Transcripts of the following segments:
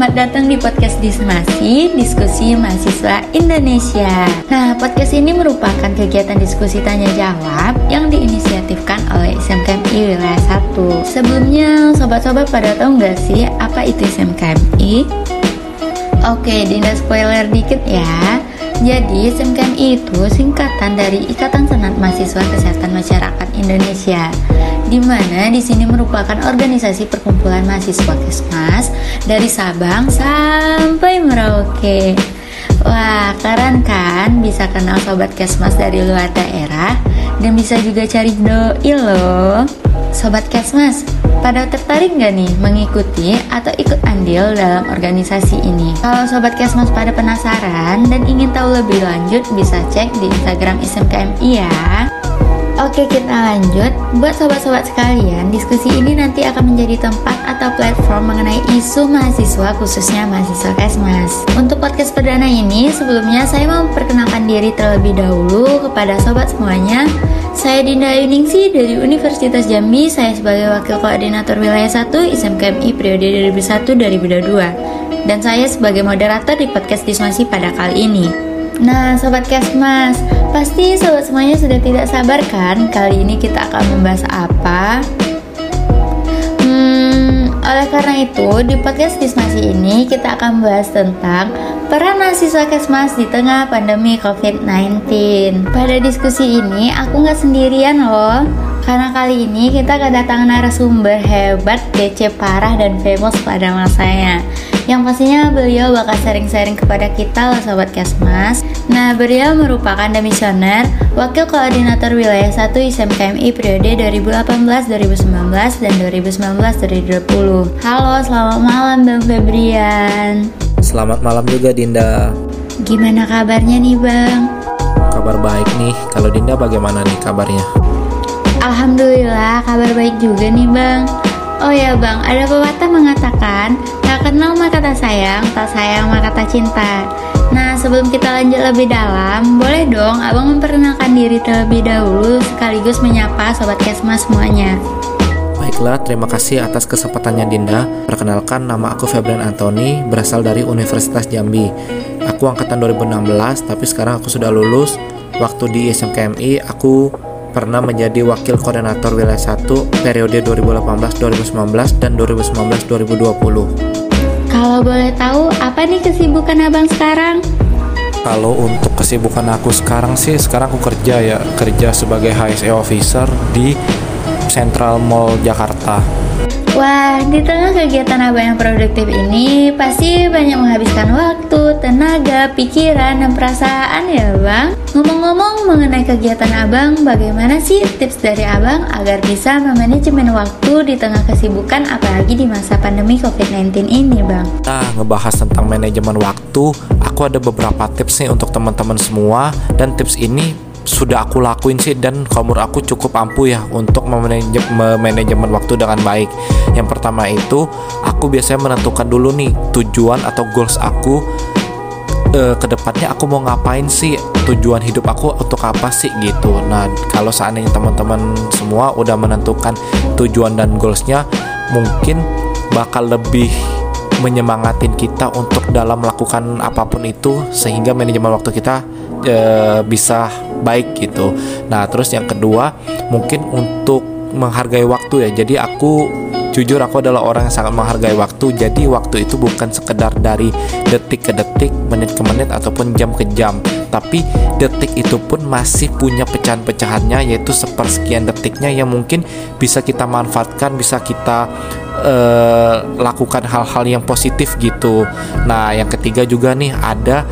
selamat datang di podcast Dismasi, Diskusi Mahasiswa Indonesia. Nah, podcast ini merupakan kegiatan diskusi tanya jawab yang diinisiatifkan oleh SMKMI Wilayah 1. Sebelumnya, sobat-sobat pada tahu nggak sih apa itu SMKMI? Oke, Dinda spoiler dikit ya. Jadi, SMKMI itu singkatan dari Ikatan Senat Mahasiswa Kesehatan Masyarakat Indonesia di mana di sini merupakan organisasi perkumpulan mahasiswa Kesmas dari Sabang sampai Merauke. Wah, keren kan bisa kenal sobat Kesmas dari luar daerah dan bisa juga cari doi loh. Sobat Kesmas, pada tertarik nggak nih mengikuti atau ikut andil dalam organisasi ini? Kalau Sobat Kesmas pada penasaran dan ingin tahu lebih lanjut, bisa cek di Instagram SMKMI ya. Oke kita lanjut Buat sobat-sobat sekalian Diskusi ini nanti akan menjadi tempat atau platform mengenai isu mahasiswa khususnya mahasiswa Kesmas Untuk podcast perdana ini sebelumnya saya mau memperkenalkan diri terlebih dahulu kepada sobat semuanya saya Dinda Yuningsi dari Universitas Jambi. Saya sebagai Wakil Koordinator Wilayah 1 ISMKMI periode 2001-2022 Dan saya sebagai moderator di podcast Dismasi pada kali ini. Nah, Sobat Kesmas, pasti sobat semuanya sudah tidak sabar kan? Kali ini kita akan membahas apa? Oleh karena itu, di podcast Dismasi ini kita akan membahas tentang peran mahasiswa Kesmas di tengah pandemi COVID-19. Pada diskusi ini, aku nggak sendirian loh. Karena kali ini kita kedatangan narasumber hebat, DC parah, dan famous pada masanya yang pastinya beliau bakal sharing-sharing kepada kita loh Sobat Kesmas. Nah, beliau merupakan demisioner, Wakil Koordinator Wilayah 1 ISMKMI periode 2018-2019 dan 2019-2020. Halo, selamat malam Bang Febrian. Selamat malam juga Dinda. Gimana kabarnya nih Bang? Kabar baik nih. Kalau Dinda bagaimana nih kabarnya? Alhamdulillah kabar baik juga nih Bang. Oh ya bang, ada pepatah mengatakan Tak kenal maka kata sayang, tak sayang maka kata cinta Nah sebelum kita lanjut lebih dalam Boleh dong abang memperkenalkan diri terlebih dahulu Sekaligus menyapa Sobat Kesmas semuanya Baiklah, terima kasih atas kesempatannya Dinda. Perkenalkan, nama aku Febrian Anthony, berasal dari Universitas Jambi. Aku angkatan 2016, tapi sekarang aku sudah lulus. Waktu di SMKMI, aku pernah menjadi wakil koordinator wilayah 1 periode 2018-2019 dan 2019-2020. Kalau boleh tahu, apa nih kesibukan abang sekarang? Kalau untuk kesibukan aku sekarang sih, sekarang aku kerja ya, kerja sebagai HSE officer di Central Mall Jakarta. Wah, di tengah kegiatan abang yang produktif ini pasti banyak menghabiskan waktu, tenaga, pikiran, dan perasaan ya bang. Ngomong-ngomong mengenai kegiatan abang, bagaimana sih tips dari abang agar bisa memanajemen waktu di tengah kesibukan apalagi di masa pandemi COVID-19 ini bang? Nah, ngebahas tentang manajemen waktu, aku ada beberapa tips nih untuk teman-teman semua dan tips ini sudah aku lakuin sih dan menurut aku cukup ampuh ya untuk memanajemen waktu dengan baik. Yang pertama itu aku biasanya menentukan dulu nih tujuan atau goals aku uh, ke depannya aku mau ngapain sih tujuan hidup aku untuk apa sih gitu. Nah kalau seandainya teman-teman semua udah menentukan tujuan dan goalsnya mungkin bakal lebih menyemangatin kita untuk dalam melakukan apa pun itu sehingga manajemen waktu kita e, bisa baik gitu. Nah, terus yang kedua mungkin untuk menghargai waktu ya. Jadi aku jujur aku adalah orang yang sangat menghargai waktu. Jadi waktu itu bukan sekedar dari detik ke detik, menit ke menit ataupun jam ke jam, tapi detik itu pun masih punya pecahan-pecahannya yaitu sepersekian detiknya yang mungkin bisa kita manfaatkan, bisa kita uh, lakukan hal-hal yang positif gitu. Nah, yang ketiga juga nih ada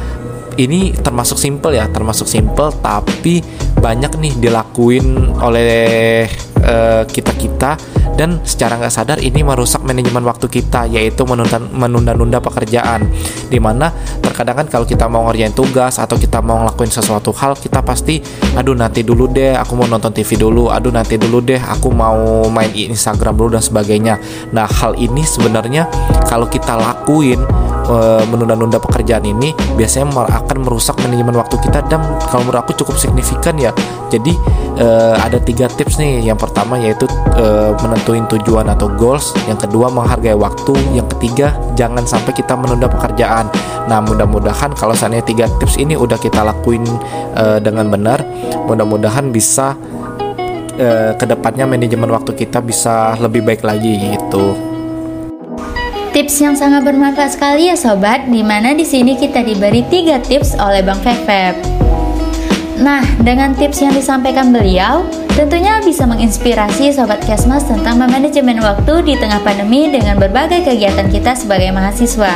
ini termasuk simple ya, termasuk simple tapi banyak nih dilakuin oleh uh, kita kita dan secara nggak sadar ini merusak manajemen waktu kita yaitu menunda-nunda pekerjaan. Di mana terkadang kan kalau kita mau ngerjain tugas atau kita mau ngelakuin sesuatu hal kita pasti aduh nanti dulu deh aku mau nonton TV dulu. Aduh nanti dulu deh aku mau main Instagram dulu dan sebagainya. Nah hal ini sebenarnya kalau kita lakuin Eh, menunda-nunda pekerjaan ini biasanya akan merusak manajemen waktu kita dan kalau menurut aku cukup signifikan ya. Jadi uh, ada tiga tips nih. Yang pertama yaitu uh, menentuin tujuan atau goals. Yang kedua menghargai waktu. Yang ketiga jangan sampai kita menunda pekerjaan. Nah mudah-mudahan kalau seandainya tiga tips ini udah kita lakuin uh, dengan benar mudah-mudahan bisa ke depannya manajemen waktu kita bisa lebih baik lagi gitu Tips yang sangat bermanfaat sekali ya sobat, di mana di sini kita diberi tiga tips oleh Bang Fefep. Nah, dengan tips yang disampaikan beliau, tentunya bisa menginspirasi sobat Kesmas tentang manajemen waktu di tengah pandemi dengan berbagai kegiatan kita sebagai mahasiswa.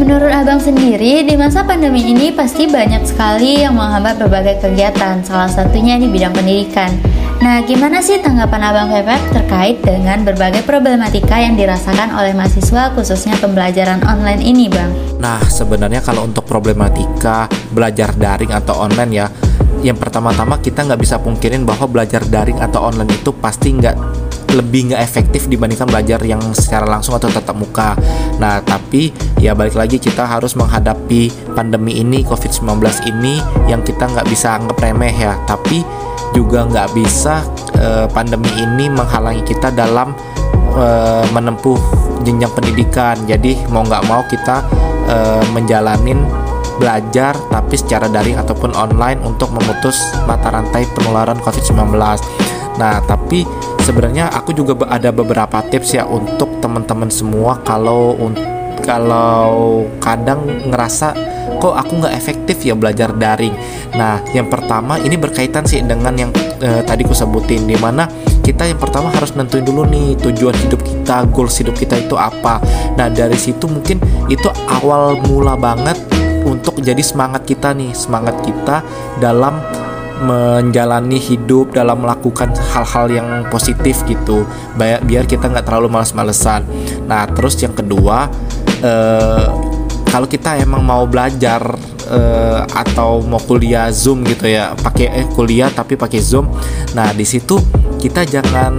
Menurut Abang sendiri, di masa pandemi ini pasti banyak sekali yang menghambat berbagai kegiatan, salah satunya di bidang pendidikan. Nah, gimana sih tanggapan Abang Fefep terkait dengan berbagai problematika yang dirasakan oleh mahasiswa khususnya pembelajaran online ini, Bang? Nah, sebenarnya kalau untuk problematika belajar daring atau online ya, yang pertama-tama kita nggak bisa pungkirin bahwa belajar daring atau online itu pasti nggak lebih nggak efektif dibandingkan belajar yang secara langsung atau tatap muka. Nah, tapi ya balik lagi kita harus menghadapi pandemi ini COVID-19 ini yang kita nggak bisa anggap remeh ya. Tapi juga nggak bisa eh, pandemi ini menghalangi kita dalam eh, menempuh jenjang pendidikan. Jadi mau nggak mau kita eh, menjalanin belajar tapi secara daring ataupun online untuk memutus mata rantai penularan COVID-19. Nah, tapi sebenarnya aku juga ada beberapa tips ya untuk teman-teman semua kalau kalau kadang ngerasa kok aku nggak efektif ya belajar daring. Nah, yang pertama ini berkaitan sih dengan yang eh, tadi ku sebutin di mana kita yang pertama harus nentuin dulu nih tujuan hidup kita, goals hidup kita itu apa. Nah, dari situ mungkin itu awal mula banget untuk jadi semangat kita nih, semangat kita dalam menjalani hidup dalam melakukan hal-hal yang positif gitu. Biar kita nggak terlalu males-malesan. Nah terus yang kedua eh, kalau kita emang mau belajar eh, atau mau kuliah zoom gitu ya. Pakai eh kuliah tapi pakai zoom. Nah di situ kita jangan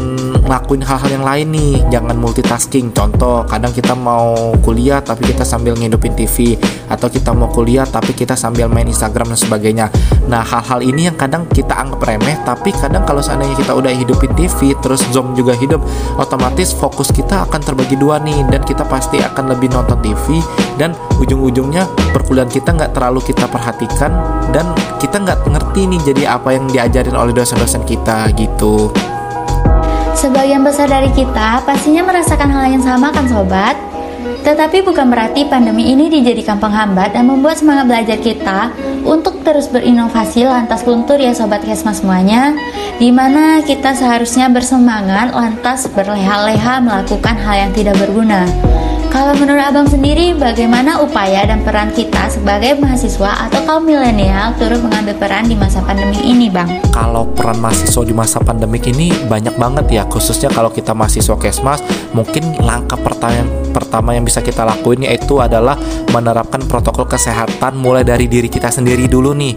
ngelakuin hal-hal yang lain nih. Jangan multitasking. Contoh kadang kita mau kuliah tapi kita sambil ngidupin TV atau kita mau kuliah tapi kita sambil main Instagram dan sebagainya. Nah hal-hal ini yang kadang kita anggap remeh tapi kadang kalau seandainya kita udah hidupin TV terus Zoom juga hidup otomatis fokus kita akan terbagi dua nih. Dan kita pasti akan lebih nonton TV dan ujung-ujungnya perkuliahan kita nggak terlalu kita perhatikan dan kita nggak ngerti nih jadi apa yang diajarin oleh dosen-dosen kita gitu. Sebagian besar dari kita pastinya merasakan hal yang sama kan sobat? Tetapi bukan berarti pandemi ini dijadikan penghambat dan membuat semangat belajar kita untuk terus berinovasi lantas luntur ya sobat kesmas semuanya Di mana kita seharusnya bersemangat lantas berleha-leha melakukan hal yang tidak berguna kalau menurut Abang sendiri, bagaimana upaya dan peran kita sebagai mahasiswa atau kaum milenial turut mengambil peran di masa pandemi ini, Bang? Kalau peran mahasiswa di masa pandemik ini banyak banget ya, khususnya kalau kita mahasiswa Kesmas, mungkin langkah pertama pertama yang bisa kita lakuin yaitu adalah menerapkan protokol kesehatan mulai dari diri kita sendiri dulu nih,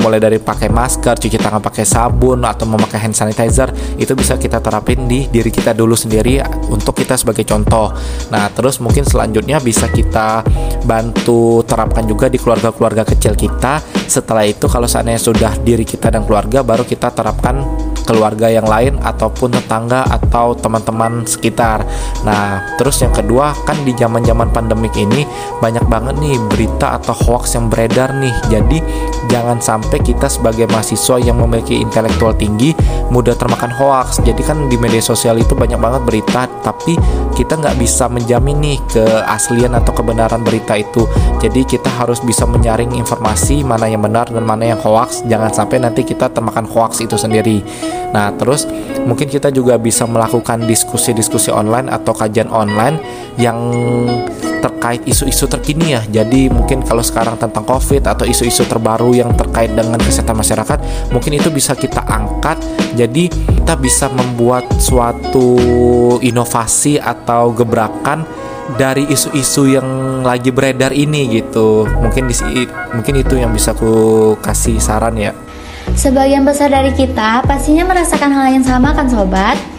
mulai dari pakai masker, cuci tangan pakai sabun atau memakai hand sanitizer, itu bisa kita terapin di diri kita dulu sendiri untuk kita sebagai contoh. Nah, terus mungkin selanjutnya bisa kita bantu terapkan juga di keluarga-keluarga kecil kita setelah itu kalau seandainya sudah diri kita dan keluarga baru kita terapkan keluarga yang lain ataupun tetangga atau teman-teman sekitar. Nah, terus yang kedua kan di zaman-zaman pandemik ini banyak banget nih berita atau hoax yang beredar nih. Jadi jangan sampai kita sebagai mahasiswa yang memiliki intelektual tinggi mudah termakan hoax. Jadi kan di media sosial itu banyak banget berita, tapi kita nggak bisa menjamin nih keaslian atau kebenaran berita itu. Jadi kita harus bisa menyaring informasi mana yang benar dan mana yang hoax. Jangan sampai nanti kita termakan hoax itu sendiri. Nah, terus mungkin kita juga bisa melakukan diskusi-diskusi online atau kajian online yang terkait isu-isu terkini ya. Jadi mungkin kalau sekarang tentang Covid atau isu-isu terbaru yang terkait dengan kesehatan masyarakat, mungkin itu bisa kita angkat. Jadi kita bisa membuat suatu inovasi atau gebrakan dari isu-isu yang lagi beredar ini gitu. Mungkin di mungkin itu yang bisa ku kasih saran ya. Sebagian besar dari kita pastinya merasakan hal yang sama kan sobat?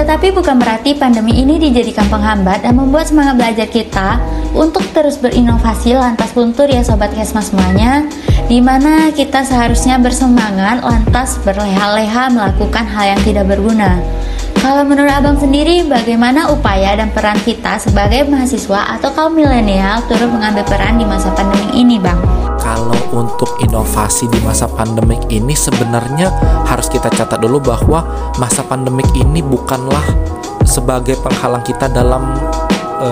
Tetapi bukan berarti pandemi ini dijadikan penghambat dan membuat semangat belajar kita untuk terus berinovasi lantas luntur ya sobat kesmas semuanya Di mana kita seharusnya bersemangat lantas berleha-leha melakukan hal yang tidak berguna Kalau menurut Abang sendiri, bagaimana upaya dan peran kita sebagai mahasiswa atau kaum milenial turut mengambil peran di masa pandemi ini, Bang? Kalau untuk inovasi di masa pandemik ini sebenarnya harus kita catat dulu bahwa masa pandemik ini bukanlah sebagai penghalang kita dalam e,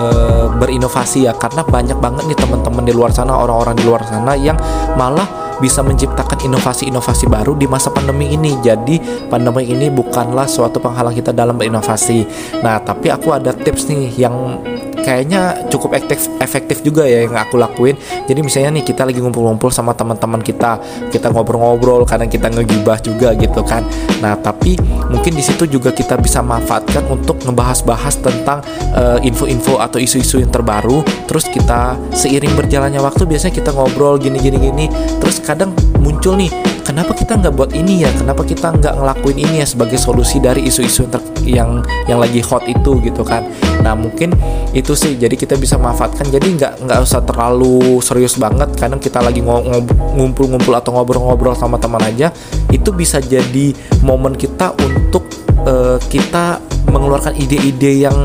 berinovasi ya karena banyak banget nih teman-teman di luar sana orang-orang di luar sana yang malah bisa menciptakan inovasi-inovasi baru di masa pandemi ini. Jadi pandemi ini bukanlah suatu penghalang kita dalam berinovasi. Nah, tapi aku ada tips nih yang kayaknya cukup efektif efektif juga ya yang aku lakuin. Jadi misalnya nih kita lagi ngumpul-ngumpul sama teman-teman kita kita ngobrol-ngobrol kadang kita ngegibah juga gitu kan. Nah tapi mungkin di situ juga kita bisa manfaatkan untuk ngebahas-bahas tentang uh, info-info atau isu-isu yang terbaru. Terus kita seiring berjalannya waktu biasanya kita ngobrol gini-gini gini terus kadang muncul nih kenapa kita nggak buat ini ya? Kenapa kita nggak ngelakuin ini ya sebagai solusi dari isu-isu yang, yang lagi hot itu gitu kan? Nah mungkin itu sih. Jadi kita bisa manfaatkan. Jadi nggak nggak usah terlalu serius banget. Kadang kita lagi ngumpul-ngumpul atau ngobrol-ngobrol sama teman aja itu bisa jadi momen kita untuk uh, kita mengeluarkan ide-ide yang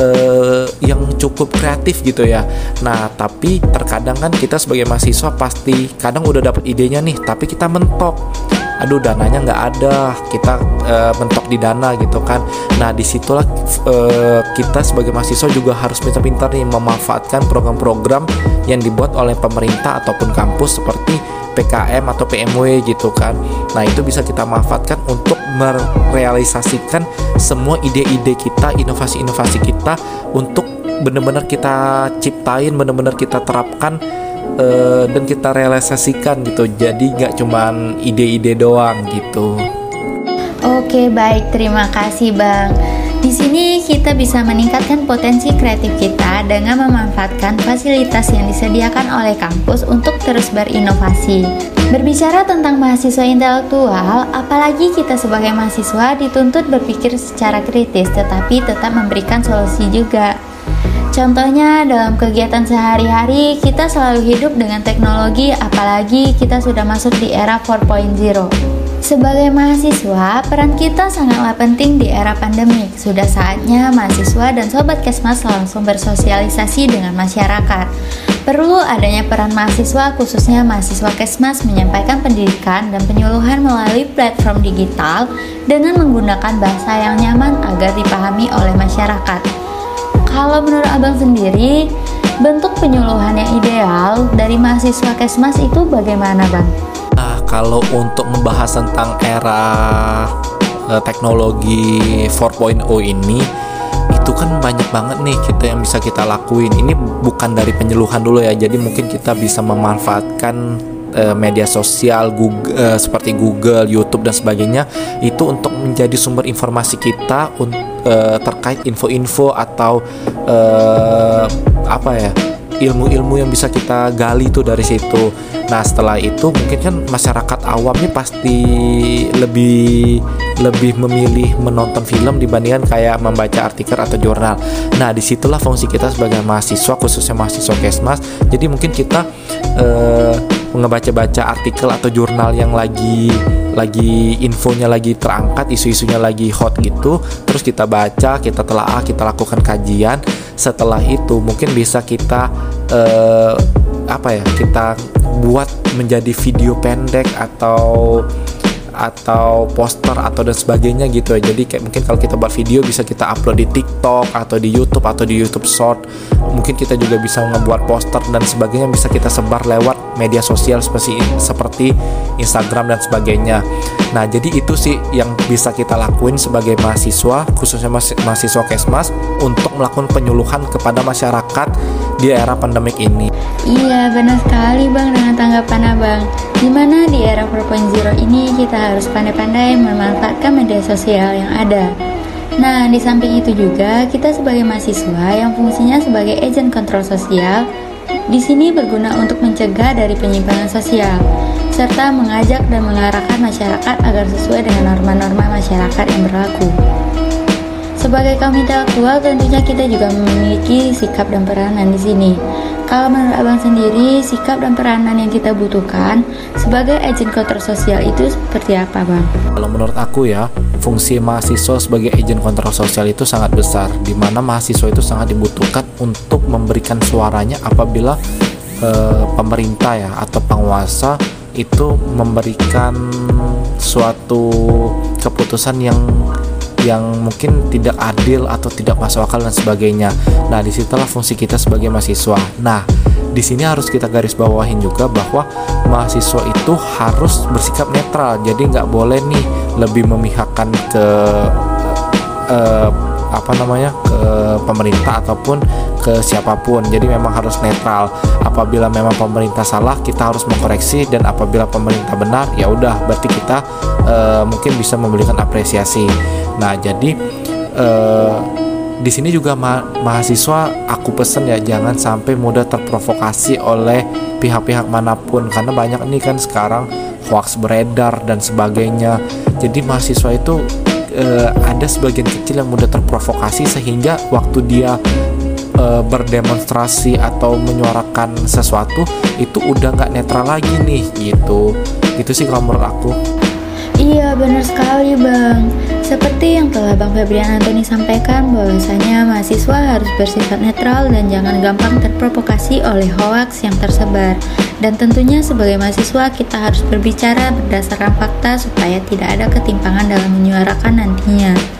uh, yang cukup kreatif gitu ya. Nah, tapi terkadang kan kita sebagai mahasiswa pasti kadang udah dapat idenya nih, tapi kita mentok. Aduh, dananya nggak ada, kita uh, mentok di dana gitu kan. Nah, di situlah uh, kita sebagai mahasiswa juga harus pintar-pintar nih memanfaatkan program-program yang dibuat oleh pemerintah ataupun kampus seperti PKM atau PMW gitu kan. Nah, itu bisa kita manfaatkan untuk merealisasikan semua ide-ide kita, inovasi-inovasi kita untuk benar-benar kita ciptain, benar-benar kita terapkan uh, dan kita realisasikan gitu. Jadi nggak cuman ide-ide doang gitu. Oke, baik. Terima kasih, Bang. Di sini kita bisa meningkatkan potensi kreatif kita dengan memanfaatkan fasilitas yang disediakan oleh kampus untuk terus berinovasi. Berbicara tentang mahasiswa intelektual, apalagi kita sebagai mahasiswa dituntut berpikir secara kritis tetapi tetap memberikan solusi juga. Contohnya dalam kegiatan sehari-hari kita selalu hidup dengan teknologi apalagi kita sudah masuk di era 4.0. Sebagai mahasiswa, peran kita sangatlah penting di era pandemik. Sudah saatnya mahasiswa dan sobat Kesmas langsung bersosialisasi dengan masyarakat. Perlu adanya peran mahasiswa, khususnya mahasiswa Kesmas, menyampaikan pendidikan dan penyuluhan melalui platform digital dengan menggunakan bahasa yang nyaman agar dipahami oleh masyarakat. Kalau menurut Abang sendiri, bentuk penyuluhan yang ideal dari mahasiswa Kesmas itu bagaimana, Bang? kalau untuk membahas tentang era uh, teknologi 4.0 ini itu kan banyak banget nih kita yang bisa kita lakuin. Ini bukan dari penyeluhan dulu ya. Jadi mungkin kita bisa memanfaatkan uh, media sosial Google uh, seperti Google, YouTube dan sebagainya itu untuk menjadi sumber informasi kita uh, terkait info-info atau uh, apa ya? ilmu-ilmu yang bisa kita gali itu dari situ. Nah setelah itu mungkin kan masyarakat awamnya pasti lebih lebih memilih menonton film dibandingkan kayak membaca artikel atau jurnal. Nah di situlah fungsi kita sebagai mahasiswa khususnya mahasiswa kesmas. Jadi mungkin kita eh, ngebaca-baca artikel atau jurnal yang lagi lagi infonya lagi terangkat isu-isunya lagi hot gitu terus kita baca kita telah kita lakukan kajian. Setelah itu mungkin bisa kita uh, apa ya kita buat menjadi video pendek atau atau poster atau dan sebagainya gitu ya. Jadi kayak mungkin kalau kita buat video bisa kita upload di TikTok atau di YouTube atau di YouTube Short. Mungkin kita juga bisa membuat poster dan sebagainya bisa kita sebar lewat media sosial seperti seperti Instagram dan sebagainya. Nah jadi itu sih yang bisa kita lakuin sebagai mahasiswa khususnya mahasiswa Kesmas untuk melakukan penyuluhan kepada masyarakat di era pandemik ini iya benar sekali bang dengan tanggapan abang di mana di era 4.0 ini kita harus pandai-pandai memanfaatkan media sosial yang ada. Nah, di samping itu juga kita sebagai mahasiswa yang fungsinya sebagai agent kontrol sosial di sini berguna untuk mencegah dari penyimpangan sosial serta mengajak dan mengarahkan masyarakat agar sesuai dengan norma-norma masyarakat yang berlaku. Sebagai kaum intelektual, tentunya kita juga memiliki sikap dan peranan di sini. kalau menurut abang sendiri, sikap dan peranan yang kita butuhkan sebagai agent kontrol sosial itu seperti apa bang? Kalau menurut aku ya, fungsi mahasiswa sebagai agent kontrol sosial itu sangat besar, di mana mahasiswa itu sangat dibutuhkan untuk memberikan suaranya apabila eh, pemerintah ya atau penguasa itu memberikan suatu keputusan yang yang mungkin tidak adil atau tidak masuk akal dan sebagainya. Nah, di situlah fungsi kita sebagai mahasiswa. Nah, di sini harus kita garis bawahin juga bahwa mahasiswa itu harus bersikap netral. Jadi nggak boleh nih lebih memihakkan ke uh, apa namanya ke pemerintah ataupun ke siapa pun. Jadi memang harus netral. Apabila memang pemerintah salah, kita harus mengkoreksi dan apabila pemerintah benar, ya udah berarti kita uh, mungkin bisa memberikan apresiasi. Nah, jadi eh, di sini juga ma mahasiswa aku pesen ya jangan sampai mudah terprovokasi oleh pihak-pihak mana pun karena banyak nih kan sekarang hoax beredar dan sebagainya. Jadi mahasiswa itu eh, ada sebagian kecil yang mudah terprovokasi sehingga waktu dia eh, berdemonstrasi atau menyuarakan sesuatu itu udah nggak netral lagi nih gitu. Itu sih kalau menurut aku. Iya benar sekali Bang Seperti yang telah Bang Febrian Antoni sampaikan bahwasanya mahasiswa harus bersifat netral dan jangan gampang terprovokasi oleh hoax yang tersebar Dan tentunya sebagai mahasiswa kita harus berbicara berdasarkan fakta supaya tidak ada ketimpangan dalam menyuarakan nantinya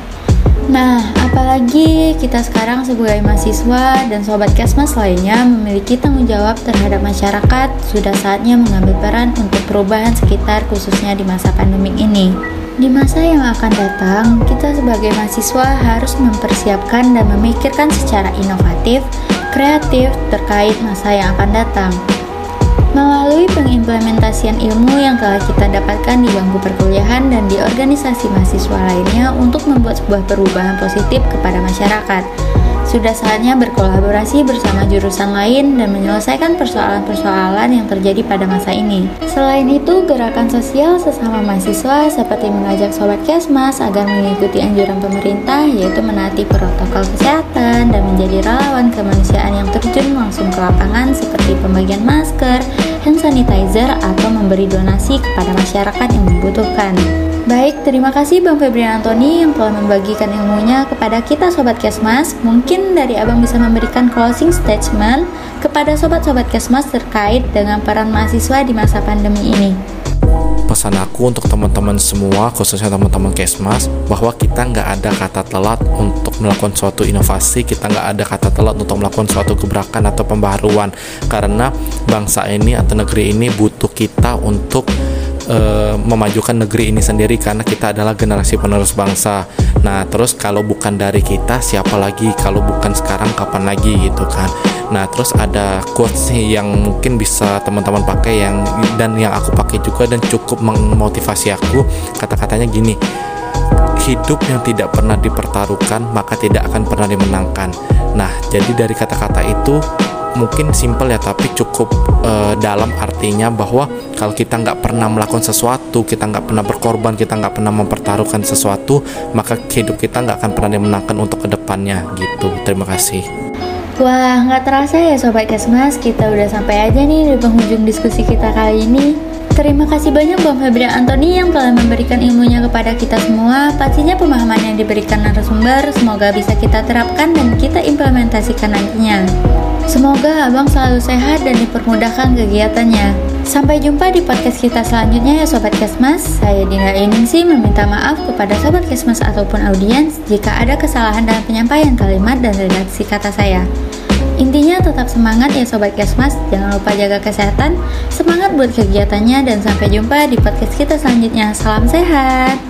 Nah, apalagi kita sekarang sebagai mahasiswa dan sobat Kesmas lainnya memiliki tanggung jawab terhadap masyarakat, sudah saatnya mengambil peran untuk perubahan sekitar khususnya di masa pandemi ini. Di masa yang akan datang, kita sebagai mahasiswa harus mempersiapkan dan memikirkan secara inovatif, kreatif terkait masa yang akan datang. Pengimplementasian ilmu yang telah kita dapatkan di bangku perkuliahan dan di organisasi mahasiswa lainnya untuk membuat sebuah perubahan positif kepada masyarakat. Sudah saatnya berkolaborasi bersama jurusan lain dan menyelesaikan persoalan-persoalan yang terjadi pada masa ini. Selain itu, gerakan sosial sesama mahasiswa seperti mengajak sobat Kesmas agar mengikuti anjuran pemerintah yaitu menaati protokol kesehatan dan menjadi relawan kemanusiaan yang terjun langsung ke lapangan seperti pembagian masker, hand sanitizer atau memberi donasi kepada masyarakat yang membutuhkan. Baik, terima kasih Bang Febrian Antoni yang telah membagikan ilmunya kepada kita Sobat Kesmas. Mungkin dari Abang bisa memberikan closing statement kepada Sobat-Sobat Kesmas terkait dengan peran mahasiswa di masa pandemi ini. Pesan aku untuk teman-teman semua, khususnya teman-teman Kesmas, bahwa kita nggak ada kata telat untuk melakukan suatu inovasi, kita nggak ada kata telat untuk melakukan suatu gebrakan atau pembaharuan, karena bangsa ini atau negeri ini butuh kita untuk uh, memajukan negeri ini sendiri karena kita adalah generasi penerus bangsa. Nah, terus kalau bukan dari kita siapa lagi? Kalau bukan sekarang kapan lagi gitu kan. Nah, terus ada quotes yang mungkin bisa teman-teman pakai yang dan yang aku pakai juga dan cukup memotivasi aku. Kata-katanya gini. Hidup yang tidak pernah dipertaruhkan maka tidak akan pernah dimenangkan. Nah, jadi dari kata-kata itu mungkin simpel ya tapi cukup uh, dalam artinya bahwa kalau kita nggak pernah melakukan sesuatu kita nggak pernah berkorban kita nggak pernah mempertaruhkan sesuatu maka hidup kita nggak akan pernah dimenangkan untuk ke depannya gitu terima kasih Wah, nggak terasa ya Sobat Kesmas, kita udah sampai aja nih di penghujung diskusi kita kali ini. Terima kasih banyak Bang Febrian Antoni yang telah memberikan ilmunya kepada kita semua. Pastinya pemahaman yang diberikan narasumber semoga bisa kita terapkan dan kita implementasikan nantinya. Semoga abang selalu sehat dan dipermudahkan kegiatannya. Sampai jumpa di podcast kita selanjutnya ya Sobat Kesmas. Saya Dina Iningsi meminta maaf kepada Sobat Kesmas ataupun audiens jika ada kesalahan dalam penyampaian kalimat dan redaksi kata saya. Intinya tetap semangat ya Sobat Kesmas, jangan lupa jaga kesehatan, semangat buat kegiatannya dan sampai jumpa di podcast kita selanjutnya. Salam sehat.